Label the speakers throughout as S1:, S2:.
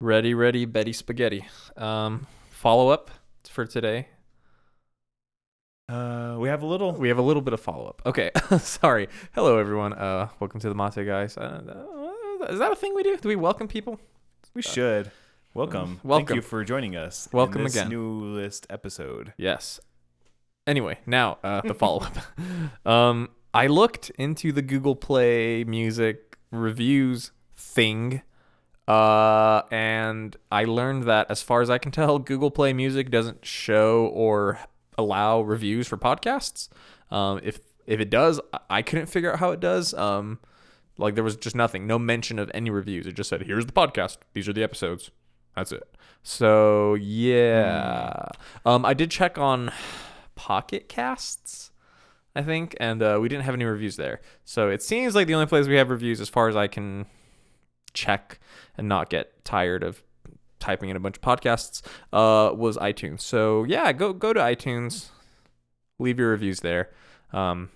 S1: Ready, ready, Betty Spaghetti. Um, follow up for today.
S2: Uh, we have a little.
S1: We have a little bit of follow up. Okay, sorry. Hello, everyone. Uh, welcome to the Mate guys. Uh, uh, is that a thing we do? Do we welcome people?
S2: We should. Welcome.
S1: welcome.
S2: Thank you for joining us.
S1: Welcome
S2: in this
S1: again.
S2: Newest episode.
S1: Yes. Anyway, now uh, the follow up. um, I looked into the Google Play Music reviews thing, uh, and I learned that, as far as I can tell, Google Play Music doesn't show or allow reviews for podcasts. Um, if if it does, I- couldn't figure out how it does. Um, like there was just nothing, no mention of any reviews. It just said, "Here's the podcast. These are the episodes." That's it. So yeah, um, I did check on Pocket Casts, I think, and uh, we didn't have any reviews there. So it seems like the only place we have reviews, as far as I can check and not get tired of typing in a bunch of podcasts, uh, was iTunes. So yeah, go go to iTunes, leave your reviews there, um,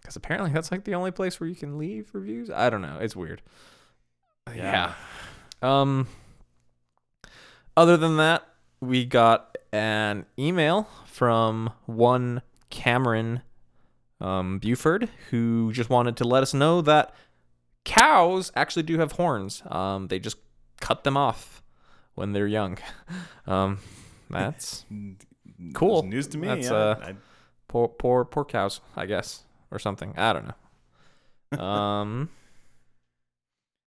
S1: because apparently that's like the only place where you can leave reviews. I don't know, it's weird. yeah. Um. Other than that, we got an email from one Cameron um, Buford who just wanted to let us know that cows actually do have horns. Um, they just cut them off when they're young. Um, that's Cool.
S2: It's news to me.
S1: That's,
S2: yeah.
S1: uh,
S2: I-
S1: poor, poor, poor cows, I guess, or something. I don't know. Um,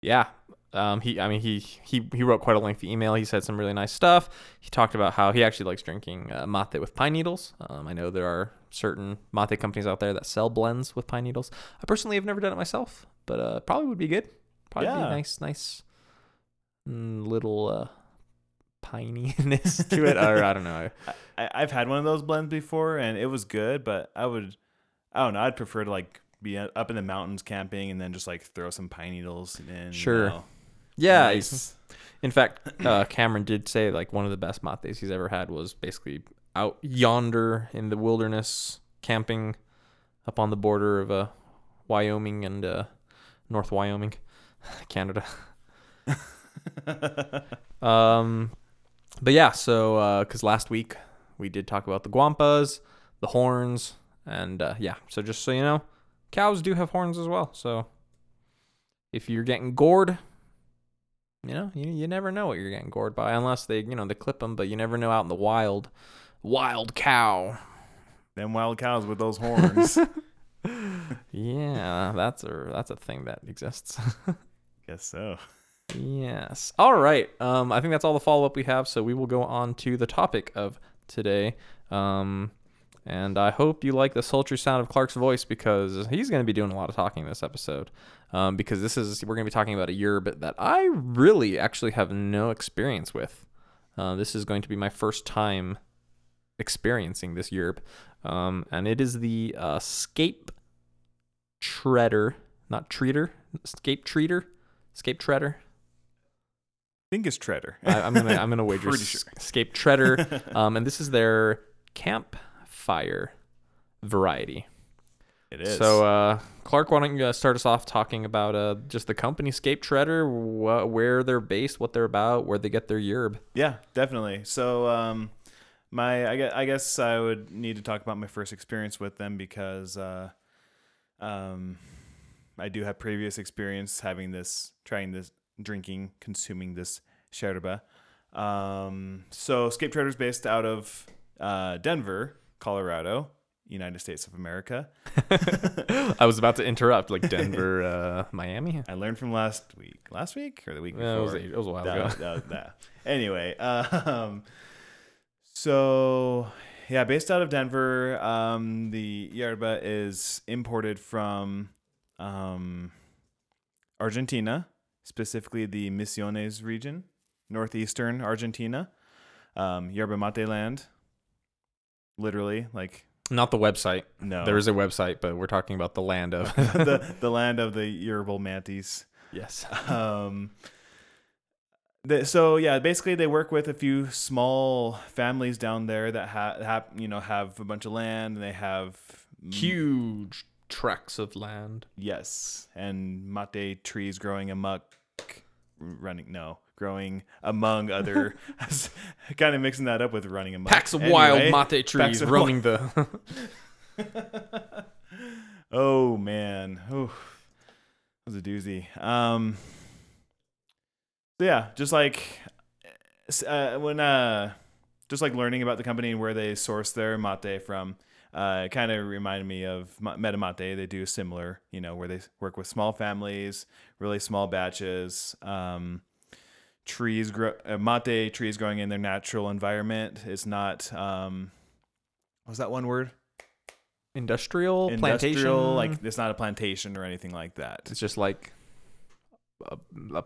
S1: yeah. Um, he, I mean, he, he, he wrote quite a lengthy email. He said some really nice stuff. He talked about how he actually likes drinking uh, mate with pine needles. Um, I know there are certain mate companies out there that sell blends with pine needles. I personally have never done it myself, but uh, probably would be good. Probably be
S2: Yeah.
S1: nice, nice mm, little uh, pininess to it. or I don't know.
S2: I, I've had one of those blends before, and it was good. But I would, I don't know. I'd prefer to like be up in the mountains camping, and then just like throw some pine needles in. you
S1: Sure.
S2: know.
S1: Yeah,
S2: Nice.
S1: In fact, uh, Cameron did say like one of the best mates he's ever had was basically out yonder in the wilderness camping up on the border of uh, Wyoming and uh, North Wyoming, Canada. Um, but yeah, so because last week we did talk about the guampas, the horns, and uh, yeah. So just so you know, cows do have horns as well. So if you're getting gored, you know, you, you never know what you're getting gored by unless they, you know, they clip them. But you never know out in the wild. Wild cow.
S2: Them wild cows with those horns.
S1: Yeah, that's a that's a thing that exists.
S2: Guess so.
S1: Yes. All right. Um, I think that's all the follow up we have. So we will go on to the topic of today. Um, and I hope you like the sultry sound of Clark's voice because he's going to be doing a lot of talking this episode. Um, because this is we're going to be talking about a yerb that I really actually have no experience with. Uh, this is going to be my first time experiencing this yerb, um, and it is the uh, Scape Treader, not Treater, Scape Treater, Scape Treader.
S2: I think it's Treader.
S1: I, I'm gonna I'm gonna wager
S2: sure.
S1: Escape Treader. um, and this is their campfire variety.
S2: It is.
S1: So, uh, Clark, why don't you uh, start us off talking about uh, just the company Escape Treader, wh- where they're based, what they're about, where they get their yerb.
S2: Yeah, definitely. So, um, my I guess, I guess I would need to talk about my first experience with them because, uh, um, I do have previous experience having this, trying this, drinking, consuming this sherba. Um, so, Scape Treader is based out of uh, Denver, Colorado, United States of America.
S1: I was about to interrupt, like Denver, uh, Miami.
S2: I learned from last week, last week or the week before.
S1: Yeah, it, was, it was a while
S2: that,
S1: ago.
S2: that- that. Anyway, um, so yeah, based out of Denver, um, the yerba is imported from um, Argentina, specifically the Misiones region, northeastern Argentina, um, yerba mate land. Literally, like
S1: Not the website.
S2: no,
S1: There is a website, but we're talking about the land of.
S2: the the land of the yerbal mantis.
S1: yes.
S2: um so yeah basically they work with a few small families down there that have have you know have a bunch of land and they have m-
S1: Huge tracts of land.
S2: yes and mate trees growing amok running no growing among other, kind of mixing that up with running among.
S1: Packs of
S2: Anyway,
S1: wild mate trees roaming the.
S2: Oh man, oh, that was a doozy. Um, yeah, just like uh, when uh, just like learning about the company and where they source their mate from. Uh, it kind of reminded me of Ma- Metamate. They do similar, you know, where they work with small families, really small batches. Um, trees grow, uh, mate trees growing in their natural environment. It's not, um, was that one word?
S1: Industrial,
S2: industrial
S1: plantation.
S2: like it's not a plantation or anything like that
S1: it's just like a, a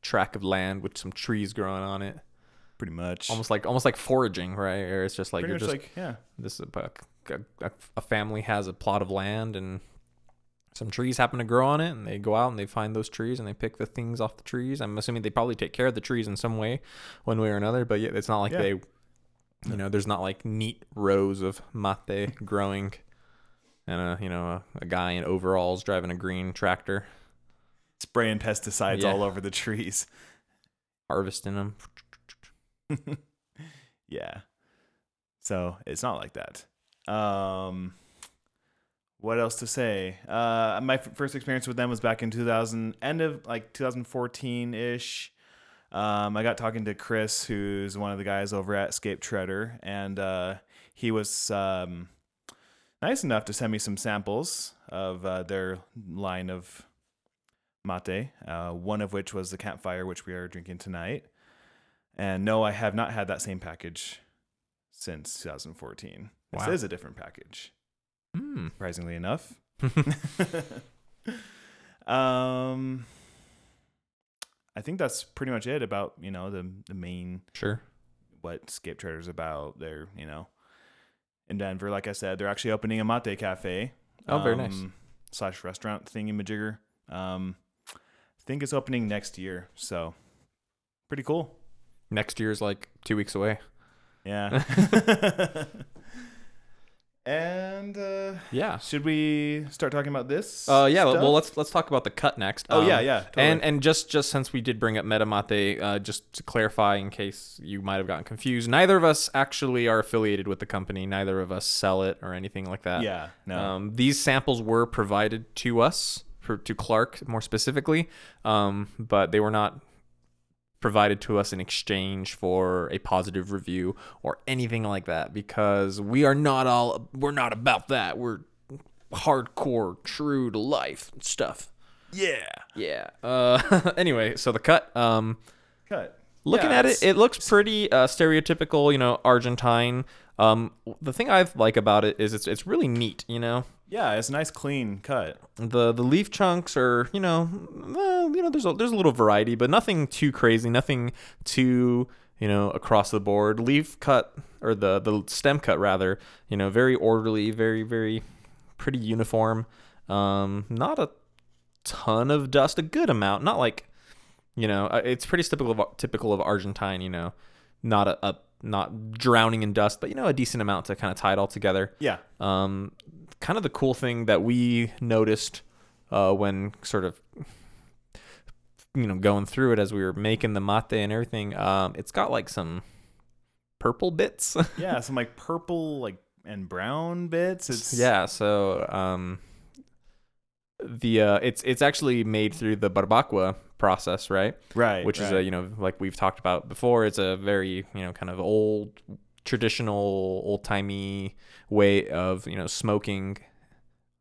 S1: track of land with some trees growing on it.
S2: pretty much
S1: Almost like almost like foraging, right? Or it's just like
S2: pretty
S1: you're just
S2: like yeah
S1: this is a, a, a family has a plot of land and some trees happen to grow on it and they go out and they find those trees and they pick the things off the trees. I'm assuming they probably take care of the trees in some way one way or another but yeah it's not like
S2: Yeah.
S1: they you know there's not like neat rows of mate growing and a you know a, a guy in overalls driving a green tractor.
S2: Spraying pesticides
S1: Yeah.
S2: all over the trees.
S1: Harvesting them
S2: yeah. So it's not like that um what else to say? Uh my f- first experience with them was back in 2000 end of like 2014 ish um i got talking to chris who's one of the guys over at scape treader and uh he was um nice enough to send me some samples of uh, their line of mate uh, one of which was the campfire which we are drinking tonight. And no, I have not had that same package since 2014. This
S1: Wow.
S2: is a different package,
S1: Hmm.
S2: surprisingly enough. um, I think that's pretty much it about you know the the main
S1: sure
S2: what Scape Treader's about. They're you know in Denver, like I said, they're actually opening a mate cafe.
S1: Oh, very nice.
S2: um, Slash restaurant thingy majigger. Um, I think it's opening next year, so pretty cool.
S1: next year is like two weeks away
S2: Yeah. and uh,
S1: yeah
S2: should we start talking about this?
S1: uh yeah
S2: stuff?
S1: well let's let's talk about the cut next
S2: Oh yeah,
S1: Um,
S2: yeah. Totally.
S1: And and just just since we did bring up Metamate, uh, just to clarify, in case you might have gotten confused, neither of us actually are affiliated with the company. Neither of us sell it or anything like that.
S2: yeah, no.
S1: Um, these samples were provided to us, for, to Clark more specifically, um, but they were not provided to us in exchange for a positive review or anything like that because we are not all we're not about that. We're hardcore, true to life stuff.
S2: yeah.
S1: Yeah. Uh, anyway, so the cut. Um,
S2: Cut.
S1: looking
S2: Yeah,
S1: at it, it looks pretty uh, stereotypical. You know, Argentine. Um, the thing I like about it is it's it's really neat. You know,
S2: Yeah, it's a nice clean cut.
S1: the the leaf chunks are you know, well, you know, there's a, there's a little variety, but nothing too crazy. Nothing too you know across the board. Leaf cut or the the stem cut rather. You know, very orderly, very very pretty uniform. Um, not a ton of dust, a good amount, not like you know, uh, it's pretty typical of typical of Argentine. You know, not a, a not drowning in dust, but you know, a decent amount to kind of tie it all together.
S2: Yeah.
S1: Um, kind of the cool thing that we noticed uh, when sort of you know going through it as we were making the mate and everything. Um, it's got like some purple bits.
S2: Yeah, some like purple like and brown bits. It's
S1: yeah. So um, the uh, it's it's actually made through the barbacoa process, right?
S2: right.
S1: which is a you know like we've talked about before it's a very you know kind of old traditional old timey way of you know smoking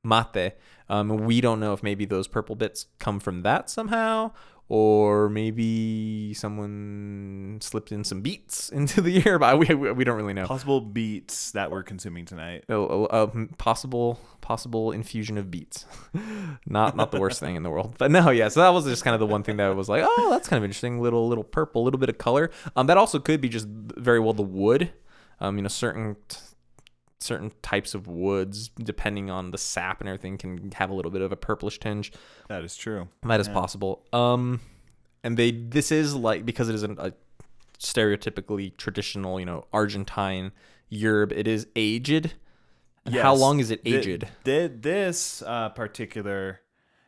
S1: mate um we don't know if maybe those purple bits come from that somehow or maybe someone slipped in some beets into the ear but we, we don't really know.
S2: Possible beets that we're consuming tonight.
S1: a, a- a possible possible infusion of beets not not the worst thing in the world. But no yeah so that was just kind of the one thing that was like oh that's kind of interesting. Little little purple little bit of color. Um that also could be just very well the wood. Um you know certain t- certain types of woods depending on the sap and everything can have a little bit of a purplish tinge
S2: That is true.
S1: that is
S2: Yeah.
S1: possible. Um, and they this is like because it isn't a stereotypically traditional, you know, Argentine yerb. It is aged. And How long is it aged?
S2: thi- this uh, particular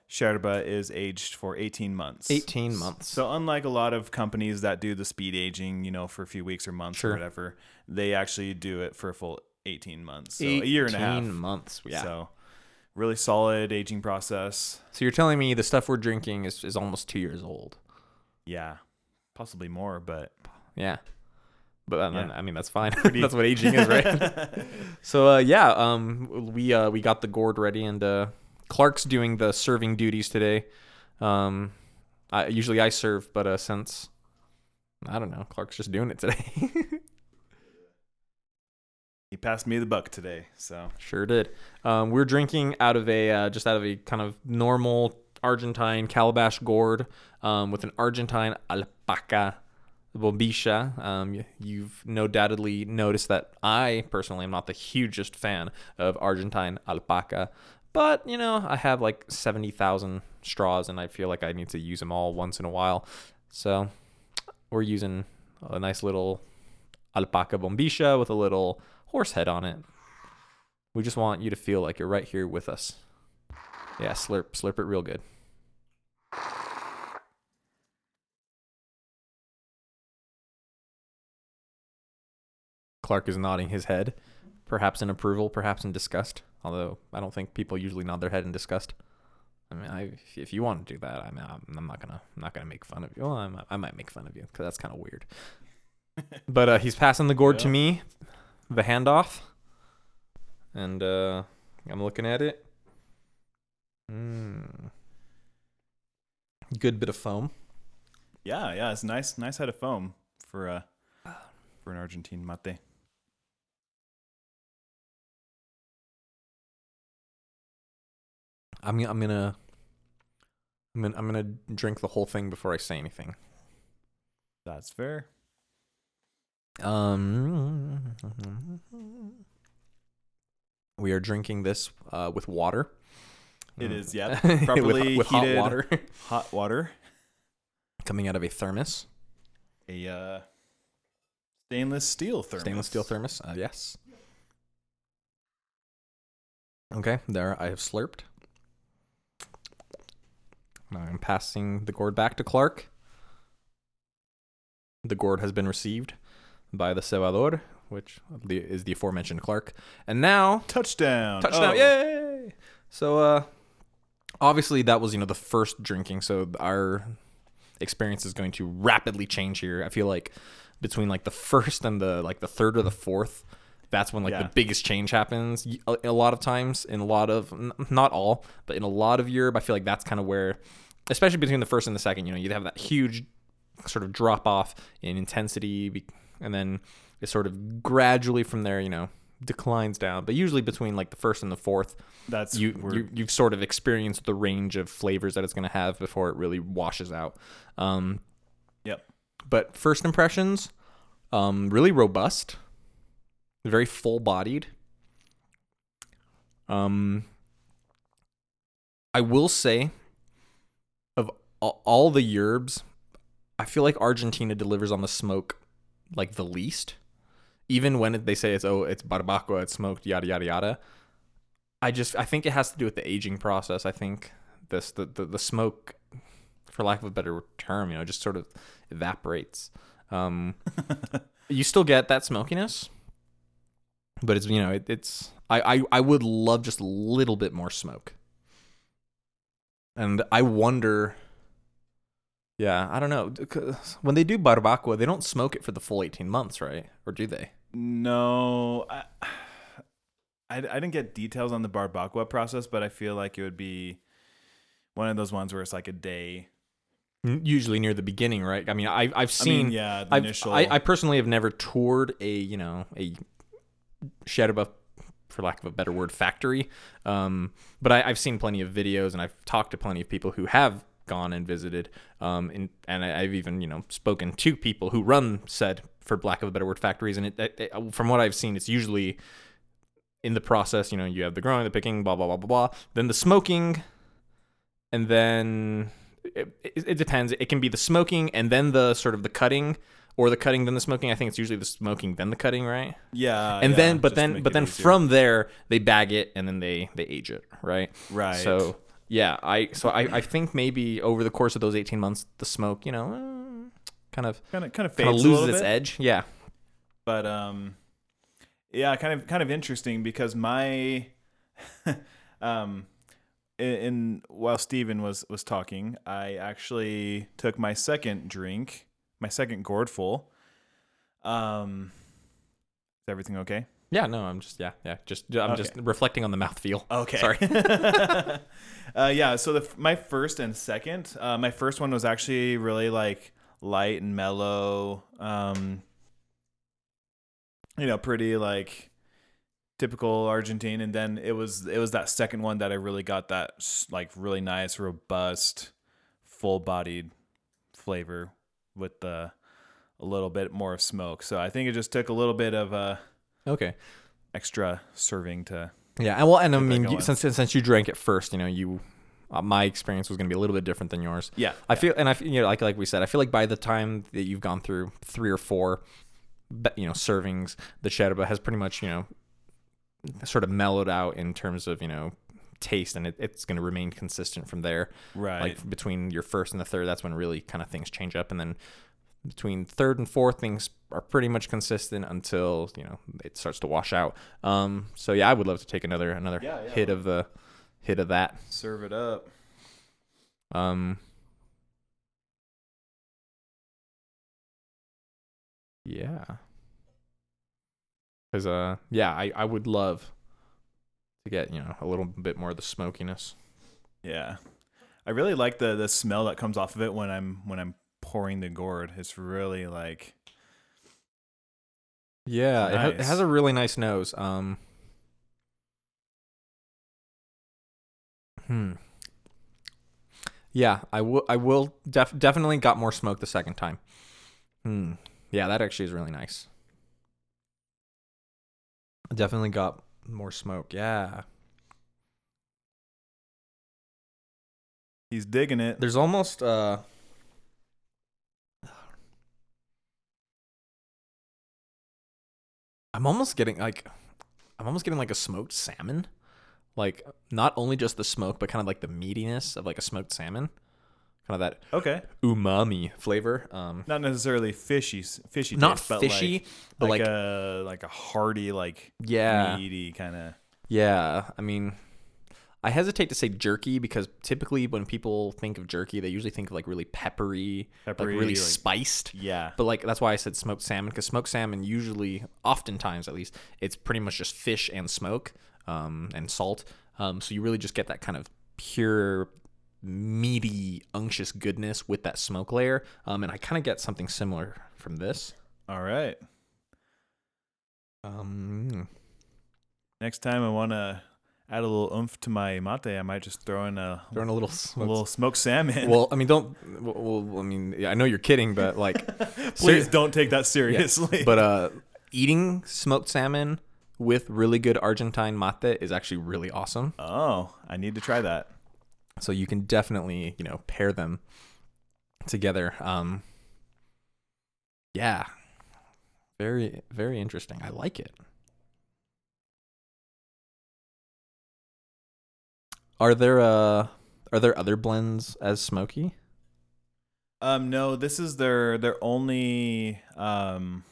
S2: Sherba is aged for 18 months.
S1: 18 months.
S2: So unlike a lot of companies that do the speed aging, you know, for a few weeks or months
S1: Sure.
S2: or whatever, they actually do it for a full 18 months. So a year and a half.
S1: 18 months. Yeah. So.
S2: Really solid aging process.
S1: So you're telling me the stuff we're drinking is, is almost two years old.
S2: Yeah. Possibly more, but
S1: Yeah. But uh,
S2: Yeah.
S1: I mean that's fine. that's what aging is, right? so uh, yeah, um, we uh, we got the gourd ready, and uh, Clark's doing the serving duties today. Um, I, usually I serve, but uh, since I don't know, Clark's just doing it today.
S2: passed me the buck today. So
S1: sure did. Um, we're drinking out of a uh, just out of a kind of normal Argentine calabash gourd um, with an Argentine alpaca bombisha. Um, you've no doubtedly noticed that I personally am not the hugest fan of Argentine alpaca, but you know I have like seventy thousand straws, and I feel like I need to use them all once in a while. So we're using a nice little alpaca bombisha with a little horse head on it. We just want you to feel like you're right here with us. Yeah, slurp, slurp it real good. Clark is nodding his head, perhaps in approval, perhaps in disgust. Although I don't think people usually nod their head in disgust. I mean, I, if- you want to do that, I mean, I'm, I'm not gonna, I'm not gonna make fun of you. Well, I might, I might make fun of you because that's kind of weird. but uh, he's passing the gourd to me, the handoff, and uh, I'm looking at it. Mm. Good bit of foam.
S2: yeah, yeah, it's nice, nice head of foam for uh for an Argentine mate.
S1: I'm, I'm gonna, I'm gonna, I'm gonna drink the whole thing before I say anything.
S2: That's fair.
S1: Um, we are drinking this uh, with water.
S2: It is, yeah,
S1: With-
S2: properly
S1: with, hot
S2: heated
S1: water
S2: Hot water,
S1: coming out of a thermos,
S2: a uh, stainless steel thermos.
S1: stainless steel thermos. Uh, yes. Okay, there I have slurped. I'm passing the gourd back to Clark. The gourd has been received by the cebador, which is the aforementioned Clark. And now
S2: Touchdown!
S1: touchdown
S2: Oh.
S1: yay so uh obviously that was you know the first drinking so our experience is going to rapidly change here i feel like between like the first and the like the third or the fourth that's when like
S2: Yeah.
S1: the biggest change happens A lot of times in a lot of n- not all but in a lot of europe i feel like that's kind of where especially between the first and the second you know you have that huge sort of drop off in intensity be- and then it sort of gradually from there you know declines down. But usually between like the first and the fourth
S2: That's
S1: you, you you've sort of experienced the range of flavors that it's going to have before it really washes out. Um
S2: Yep.
S1: but first impressions um really robust very full bodied um i will say of all, all the yerbs i feel like argentina delivers on the smoke like the least. Even when they say it's oh it's barbacoa it's smoked yada yada yada. I just i think it has to do with the aging process. I think this the the, the smoke for lack of a better term you know just sort of evaporates. Um you still get that smokiness but it's you know it, it's I, I i would love just a little bit more smoke. And i wonder yeah i don't know when they do barbacoa they don't smoke it for the full 18 months right or do they
S2: No, I, I, I didn't get details on the barbacoa process, but I feel like it would be one of those ones where it's like a day.
S1: Usually near the beginning right i mean I, i've
S2: I
S1: seen
S2: mean, yeah, the
S1: I've,
S2: initial.
S1: I, I personally have never toured a you know a Sherba, for lack of a better word, factory. Um, but I, I've seen plenty of videos and I've talked to plenty of people who have gone and visited. Um, and, and I, I've even you know spoken to people who run said, for lack of a better word, factories. And it, it, it- from what I've seen, it's usually in the process. You know, you have the growing, the picking, blah blah blah blah blah. Then the smoking, and then it, it, it depends. It can be the smoking and then the sort of the cutting, or the cutting then the smoking. I think it's usually the smoking then the cutting, right?
S2: yeah,
S1: and
S2: yeah,
S1: then, but then, but then
S2: easier.
S1: from there they bag it and then they they age it, right?
S2: right.
S1: So yeah, I so I, I think maybe over the course of those 18 months, the smoke, you know, uh, kind of
S2: Kind of kind of
S1: kind
S2: fades
S1: of loses its
S2: bit.
S1: edge. Yeah.
S2: but um yeah kind of kind of interesting because my um in, in while steven was was talking i actually took my second drink my second gourd full um is everything okay
S1: Yeah, no, I'm just yeah, yeah, just I'm just reflecting on the mouthfeel.
S2: Okay.
S1: Sorry.
S2: uh, yeah. So the my first and second, uh, my first one was actually really like light and mellow. Um, you know, pretty like typical Argentine, and then it was it was that second one that I really got that like really nice, robust, full bodied flavor with the a little bit more of smoke. So I think it just took a little bit of uh
S1: Okay.
S2: extra serving to
S1: Yeah, and well, and I mean, you, since since you drank it first, you know, you uh, my experience was going to be a little bit different than yours.
S2: yeah
S1: I feel, and I feel, you know, like like we said, I feel like by the time that you've gone through three or four, you know, servings, the Sherba has pretty much, you know, sort of mellowed out in terms of you know taste, and it, it's going to remain consistent from there.
S2: right
S1: Like between your first and the third, that's when really kind of things change up, and then between third and fourth, things are pretty much consistent until you know it starts to wash out. Um, so yeah, I would love to take another another
S2: Yeah, yeah.
S1: hit of the hit of that.
S2: serve it up.
S1: Um, yeah, because uh, yeah, I I would love to get you know a little bit more of the smokiness.
S2: Yeah. I really like the the smell that comes off of it when I'm when I'm pouring the gourd. It's really like
S1: Yeah, it, ha- it has a really nice nose. Um, hmm. Yeah, I will. I will def- definitely got more smoke the second time. Hmm. Yeah, that actually is really nice. Definitely got more smoke. Yeah.
S2: he's digging it.
S1: There's almost uh I'm almost getting like I'm almost getting like a smoked salmon. Like not only just the smoke, but kind of like the meatiness of like a smoked salmon. Kind of that
S2: Okay.
S1: umami flavor. Um
S2: Not necessarily fishy fishy
S1: not
S2: taste, but
S1: fishy,
S2: like,
S1: but
S2: like,
S1: like,
S2: a like a hearty like
S1: yeah.
S2: meaty kind of
S1: Yeah, I mean, I hesitate to say jerky because typically when people think of jerky, they usually think of like really peppery,
S2: Peppery,
S1: like really
S2: like-
S1: spiced.
S2: yeah.
S1: But like that's why I said smoked salmon because smoked salmon usually, oftentimes at least, it's pretty much just fish and smoke, um, and salt. Um, so you really just get that kind of pure, meaty, unctuous goodness with that smoke layer. Um, and I kind of get something similar from this.
S2: All right.
S1: Um,
S2: Next time I want to add a little oomph to my mate, I might just throw in a,
S1: throwing a little
S2: a
S1: smoked
S2: little smoked salmon.
S1: well, I mean, don't. Well, I mean, yeah, I know you're kidding, but like,
S2: Please
S1: ser-
S2: don't take that seriously.
S1: but uh, eating smoked salmon with really good Argentine mate is actually really awesome.
S2: oh, I need to try that.
S1: So you can definitely, you know, pair them together. Um, yeah, very, very interesting. I like it. Are there uh, are there other blends as smoky?
S2: Um, no, this is their their only um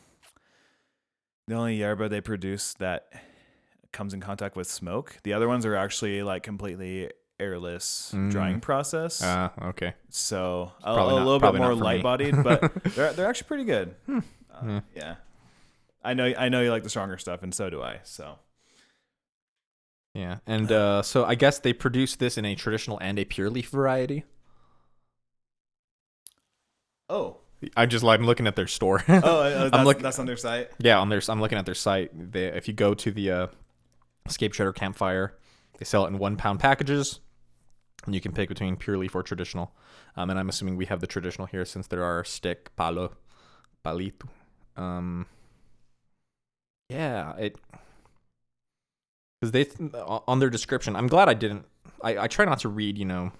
S2: the only yerba they produce that comes in contact with smoke. The other ones are actually like completely airless
S1: Mm.
S2: drying process.
S1: Ah, okay.
S2: so a, a little bit more light bodied, but they're they're actually pretty good. Uh,
S1: Yeah.
S2: yeah. I know I know you like the stronger stuff and so do I. So
S1: Yeah, and uh, so I guess they produce this in a traditional and a pure leaf variety.
S2: Oh.
S1: I just I'm looking at their store.
S2: Oh, uh, that's,
S1: look-
S2: that's on their site.
S1: yeah, on their I'm looking at their site. They, if you go to the uh, Scape Treader Campfire, they sell it in one pound packages, and you can pick between pure leaf or traditional. Um, and I'm assuming we have the traditional here since there are stick palo, palito. Um, yeah, it because they on their description. I'm glad I didn't. I, I try not to read, you know,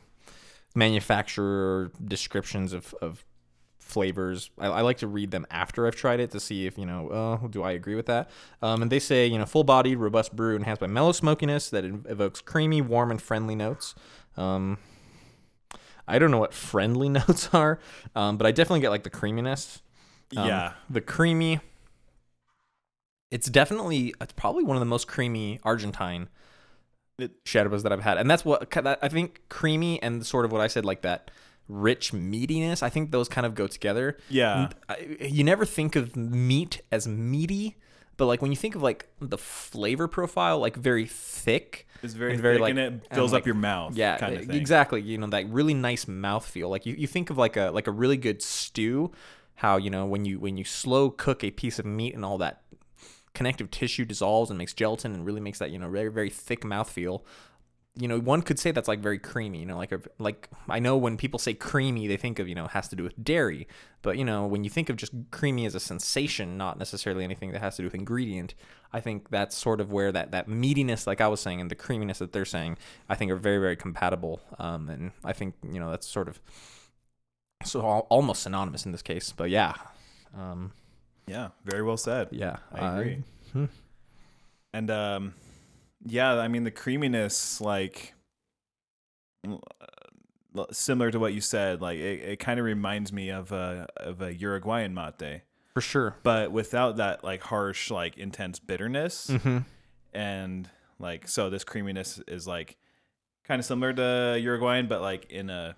S1: manufacturer descriptions of of flavors. I, I like to read them after I've tried it to see if you know, uh, do I agree with that? Um, and they say you know, full-bodied, robust brew enhanced by mellow smokiness that ev- evokes creamy, warm, and friendly notes. Um, I don't know what friendly notes are, um, but I definitely get like the creaminess. Um,
S2: yeah.
S1: the creamy. It's definitely it's probably one of the most creamy Argentine
S2: It-
S1: that I've had, and that's what I think creamy and sort of what I said like that rich meatiness. I think those kind of go together.
S2: Yeah.
S1: I- You never think of meat as meaty, but like when you think of like the flavor profile, like very thick.
S2: It's very,
S1: and very,
S2: thick
S1: like-
S2: and it
S1: and,
S2: fills
S1: like,
S2: up your mouth.
S1: Yeah,
S2: kind of
S1: exactly. You know that really nice mouth feel. Like you, you think of like a like a really good stew. How you know when you when you slow cook a piece of meat and all that connective tissue dissolves and makes gelatin and really makes that you know very very thick mouthfeel. You know, one could say that's like very creamy. You know, like a, like I know when people say creamy, they think of you know has to do with dairy, but you know when you think of just creamy as a sensation, not necessarily anything that has to do with ingredient, I think that's sort of where that that meatiness, like I was saying, and the creaminess that they're saying, I think are very very compatible. Um, and I think you know that's sort of so almost synonymous in this case. But yeah, um,
S2: Yeah. Very well said.
S1: yeah,
S2: I agree.
S1: hmm.
S2: And um, yeah, I mean the creaminess, like uh, similar to what you said, like it, it kind of reminds me of a of a Uruguayan mate,
S1: for sure.
S2: but without that like harsh, like intense bitterness.
S1: Mm-hmm.
S2: And like so, this creaminess is like kind of similar to Uruguayan, but like in a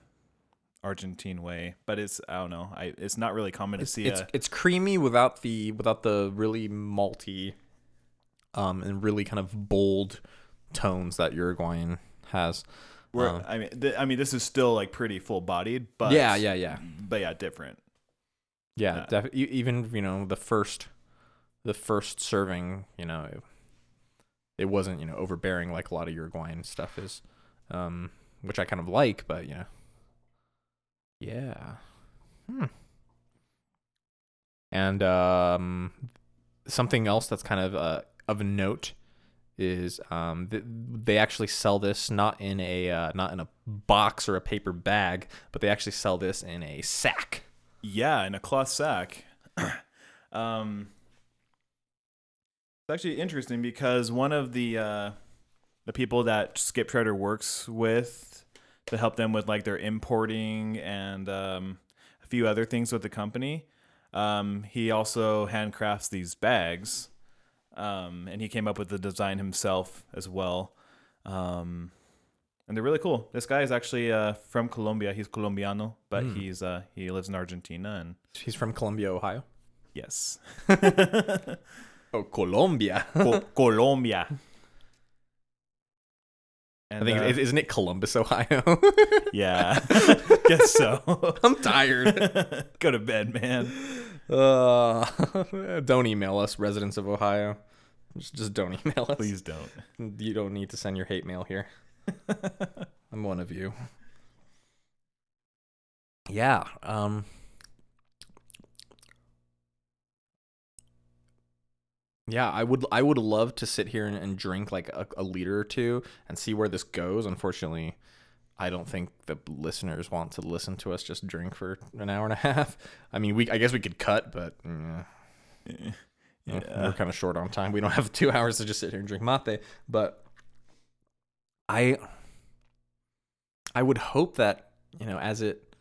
S2: Argentine way. But it's I don't know, I it's not really common to
S1: It's,
S2: see
S1: it's
S2: a
S1: it's creamy without the without the really malty, um, and really kind of bold tones that Uruguayan has.
S2: where
S1: um,
S2: I mean th- I mean this is still like pretty full bodied, but
S1: yeah, yeah, yeah.
S2: but yeah, different.
S1: Yeah,
S2: Yeah.
S1: def- even you know the first, the first serving, you know, it, it wasn't you know overbearing like a lot of Uruguayan stuff is, um, which I kind of like, but you know, yeah, hmm. And um, something else that's kind of uh, of note is um th- they actually sell this not in a uh, not in a box or a paper bag, but they actually sell this in a sack.
S2: Yeah, in a cloth sack. um, it's actually interesting because one of the uh, the people that Scape Treader works with to help them with like their importing and um, a few other things with the company, um, he also handcrafts these bags, um, and he came up with the design himself as well. Um, and they're really cool. This guy is actually uh, from Colombia. He's Colombiano, but
S1: Hmm.
S2: he's uh, he lives in Argentina. And
S1: He's from Columbia, Ohio.
S2: yes,
S1: Oh, Colombia.
S2: Co- Colombia. And,
S1: I think
S2: uh,
S1: is isn't it Columbus, Ohio?
S2: yeah, guess so.
S1: I'm tired.
S2: Go to bed, man.
S1: Uh, don't email us, residents of Ohio. Just, just don't email us.
S2: Please don't.
S1: You don't need to send your hate mail here. I'm one of you. Yeah. Um. Yeah, I would. I would love to sit here and, and drink like a, a liter or two and see where this goes. Unfortunately, I don't think the listeners want to listen to us just drink for an hour and a half. I mean, we. I guess we could cut, but mm,
S2: Yeah.
S1: we're kind of short on time. We don't have two hours to just sit here and drink mate. But I, I would hope that you know, as it,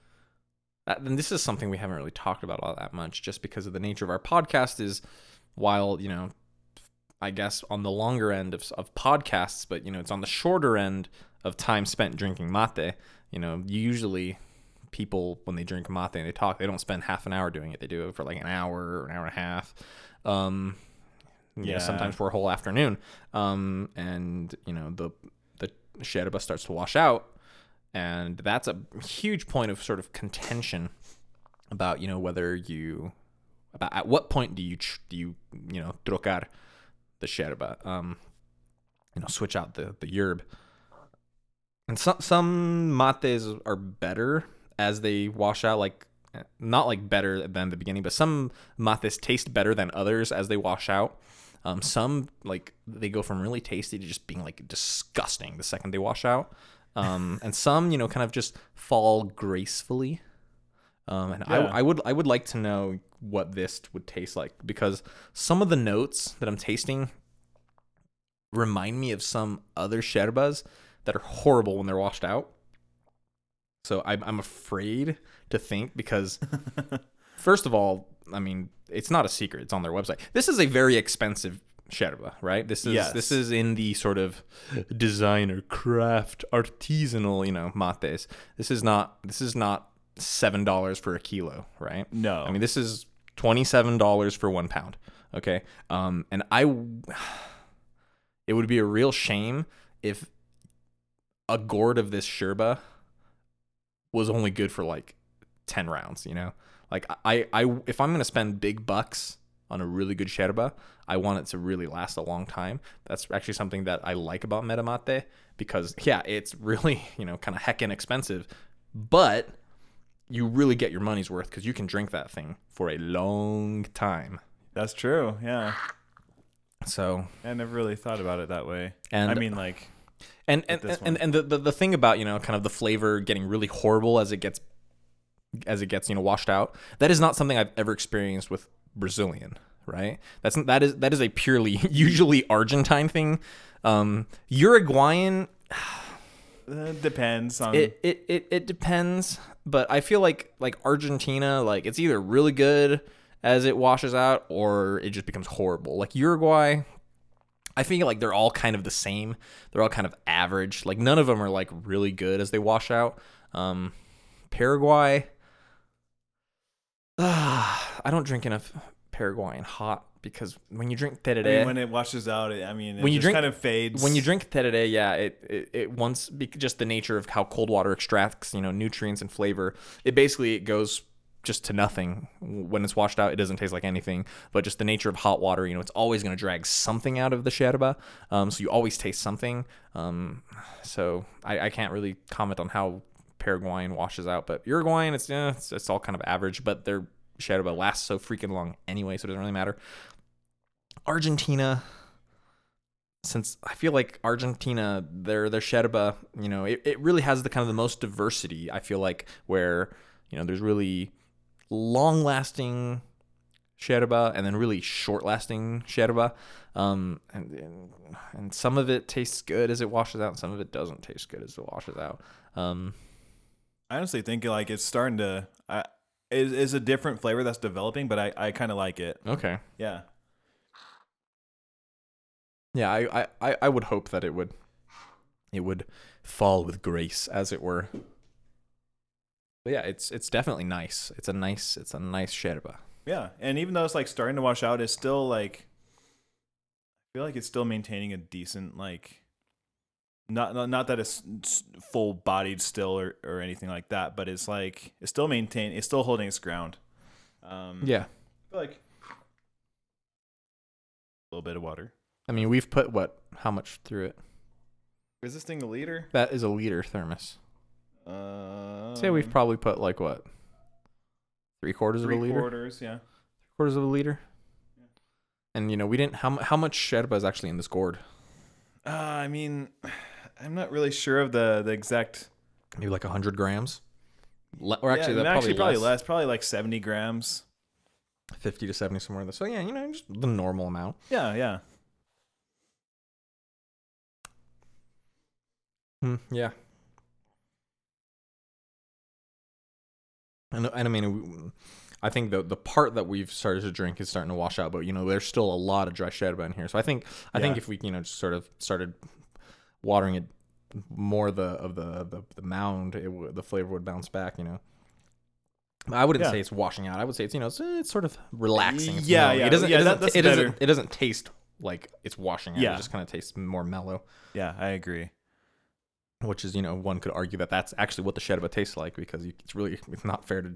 S1: that, and this is something we haven't really talked about all that much, just because of the nature of our podcast. Is while you know, I guess on the longer end of of podcasts, but you know, it's on the shorter end of time spent drinking mate. You know, usually people when they drink mate and they talk, they don't spend half an hour doing it. They do it for like an hour or an hour and a half. Um, yeah,
S2: Yeah.
S1: sometimes for a whole afternoon. Um, and you know the the sherba starts to wash out, and that's a huge point of sort of contention about you know whether you about at what point do you tr- do you you know trocar the sherba um you know switch out the the yerb. And some some mates are better as they wash out like not like better than the beginning but some mates taste better than others as they wash out. Um some like they go from really tasty to just being like disgusting the second they wash out. Um and some you know kind of just fall gracefully. Um, and
S2: Yeah.
S1: I, I would I would like to know what this would taste like because some of the notes that I'm tasting remind me of some other sherbas that are horrible when they're washed out. So I'm I'm afraid to think because first of all, I mean it's not a secret; it's on their website. This is a very expensive sherba, right? This is
S2: Yes.
S1: this is in the sort of designer craft artisanal, you know, mates. This is not this is not seven dollars for a kilo, right?
S2: No.
S1: I mean this is twenty seven dollars for one pound. Okay, um, and I, it would be a real shame if a gourd of this sherba was only good for like 10 rounds you know like i i if i'm gonna spend big bucks on a really good sherba i want it to really last a long time that's actually something that i like about metamate because yeah it's really you know kind of heckin' expensive but you really get your money's worth because you can drink that thing for a long time
S2: That's true. Yeah.
S1: so
S2: I never really thought about it that way.
S1: And-
S2: I mean, like,
S1: and and, and, and the, the the thing about you know kind of the flavor getting really horrible as it gets as it gets you know washed out that is not something i've ever experienced with brazilian right that's that is that is a purely usually argentine thing um uruguayan
S2: uh, depends on.
S1: it, it it it depends but i feel like like argentina like it's either really good as it washes out or it just becomes horrible. Like uruguay i feel like they're all kind of the same. They're all kind of average. Like none of them are like really good as they wash out. Um paraguay ah, i don't drink enough paraguayan hot because when you drink
S2: I
S1: tereré,
S2: mean, when it washes out, it, I mean, it
S1: When you drink-
S2: kind of fades.
S1: when you drink tereré, yeah, it, it, it once just the nature of how cold water extracts, you know, nutrients and flavor. It basically it goes just to nothing when it's washed out. It doesn't taste like anything, but just the nature of hot water, you know, it's always going to drag something out of the sherba. Um, so you always taste something. Um, so I, I can't really comment on how Paraguayan washes out, but Uruguayan, it's, yeah, it's it's all kind of average, but their sherba lasts so freaking long anyway, so it doesn't really matter. Argentina, since I feel like Argentina, their their sherba, you know, it, it really has the kind of the most diversity. I feel like where you know there's really long lasting sherba and then really short lasting sherba, um, and, and and some of it tastes good as it washes out, and some of it doesn't taste good as it washes out. Um,
S2: I honestly think like it's starting to. I is is a different flavor that's developing, but I I kind of like it.
S1: okay,
S2: Yeah.
S1: yeah, I, I I would hope that it would it would fall with grace, as it were. But yeah, it's it's definitely nice. It's a nice it's a nice sherba.
S2: Yeah, and even though it's like starting to wash out, it's still like I feel like it's still maintaining a decent like not not, not that it's full bodied still or, or anything like that, but it's like it's still maintain it's still holding its ground. Um
S1: Yeah,
S2: like a little bit of water.
S1: I mean we've put what how much through it?
S2: Is this thing a liter?
S1: That is a liter thermos.
S2: Uh
S1: Say we've probably put like what three quarters
S2: three
S1: of a liter,
S2: quarters, yeah.
S1: Three quarters of a liter. And you know we didn't how how much Sherba is actually in this gourd?
S2: Uh, I mean, I'm not really sure of the the exact.
S1: Maybe like hundred grams. Le- or actually,
S2: yeah,
S1: that
S2: actually
S1: probably,
S2: probably
S1: less.
S2: less. Probably like 70 grams.
S1: 50 to 70 somewhere in there. So yeah, you know, just the normal amount.
S2: Yeah, yeah.
S1: Hmm, yeah. And and I mean, I think the the part that we've started to drink is starting to wash out, but you know, there's still a lot of dry sherba in here. So I think I think if we you know just sort of started watering it more the of the the, the mound, it would the flavor would bounce back. You know. I wouldn't
S2: Yeah.
S1: say it's washing out. I would say it's you know it's, it's sort of relaxing. It's
S2: Yeah,
S1: mellow.
S2: yeah,
S1: It doesn't.
S2: yeah,
S1: it doesn't.
S2: that's
S1: it doesn't. It doesn't taste like it's washing out.
S2: Yeah.
S1: It just kind of tastes more mellow
S2: Yeah, I agree.
S1: which is you know one could argue that that's actually what the sherba tastes like because you, it's really it's not fair to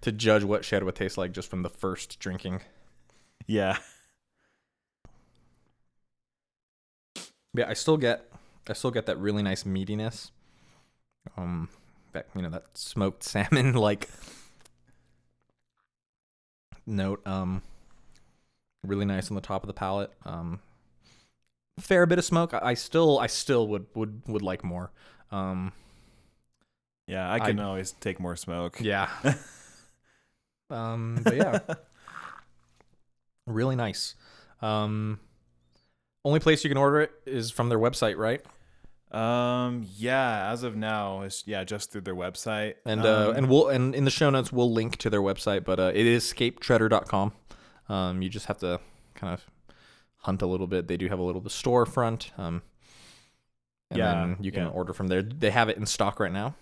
S1: to judge what sherba tastes like just from the first drinking.
S2: Yeah.
S1: Yeah, I still get I still get that really nice meatiness. Um, that you know that smoked salmon like note. Um, really nice on the top of the palate. Um, fair bit of smoke. I, I still I still would would would like more. Um,
S2: Yeah, I
S1: I-
S2: can always take more smoke.
S1: Yeah. Um, but yeah, really nice. Um, only place you can order it is from their website, right?
S2: Um, yeah, as of now, it's yeah, just through their website.
S1: And uh,
S2: Um,
S1: and we'll and in the show notes we'll link to their website, but uh, it is scapetreader.com. Um, you just have to kind of hunt a little bit. They do have a little storefront. Um, and
S2: Yeah,
S1: then you can
S2: yeah.
S1: order from there. They have it in stock right now.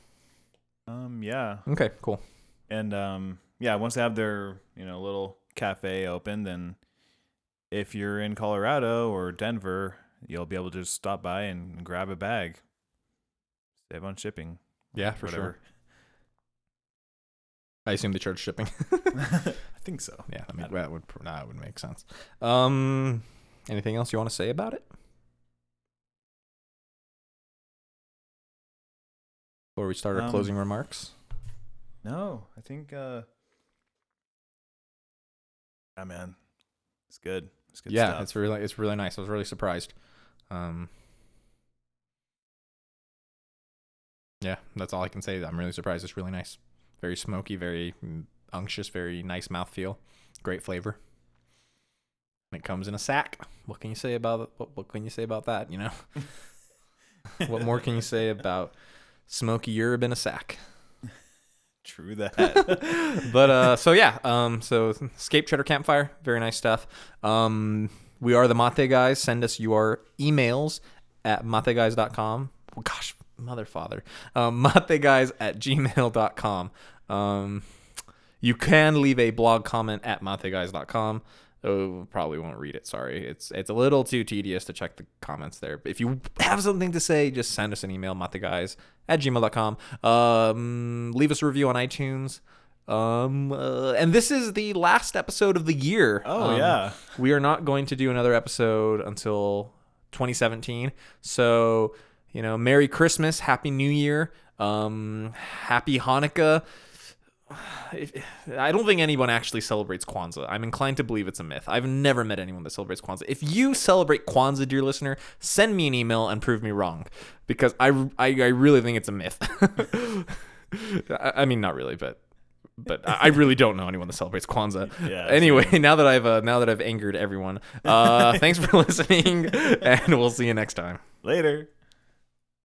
S2: um, yeah,
S1: Okay, cool.
S2: and um, yeah, once they have their you know little cafe open, then if you're in Colorado or Denver, you'll be able to just stop by and grab a bag. Save on shipping.
S1: Yeah, for
S2: whatever.
S1: sure. I assume they charge shipping.
S2: I think so.
S1: yeah, I
S2: I
S1: mean
S2: don't
S1: that would that would make sense. Um, anything else you want to say about it? Before we start our
S2: Um,
S1: closing remarks.
S2: No, I think. uh Yeah, man, it's good. It's good
S1: yeah,
S2: stuff.
S1: it's really it's really nice. I was really surprised. Um, yeah, that's all I can say. I'm really surprised. It's really nice. Very smoky, very mm, unctuous, very nice mouthfeel. Great flavor. And it comes in a sack. What can you say about what, what can you say about that? You know, what more can you say about smoky Europe in a sack?
S2: True that.
S1: but uh so yeah um so Scape Treader campfire very nice stuff. Um we are the mate guys. Send us your emails at mateguys.com oh, gosh mother father. Um mateguys at gmail.com um you can leave a blog comment at mateguys.com Oh, probably won't read it. Sorry, it's it's a little too tedious to check the comments there. But if you have something to say, just send us an email, mateguys at gmail.com. Um, leave us a review on iTunes. Um, uh, and this is the last episode of the year.
S2: Oh
S1: Um,
S2: yeah.
S1: we are not going to do another episode until 2017. So, you know, Merry Christmas, Happy New Year, um, Happy Hanukkah. If- I don't think anyone actually celebrates Kwanzaa. I'm inclined to believe it's a myth. I've never met anyone that celebrates Kwanzaa. If you celebrate Kwanzaa, dear listener, send me an email and prove me wrong because I, I, I really think it's a myth. I, I mean, not really, but but I I really don't know anyone that celebrates Kwanzaa.
S2: Yeah,
S1: Anyway, now that I've uh, now that I've angered everyone, uh, thanks for listening, and we'll see you next time.
S2: Later.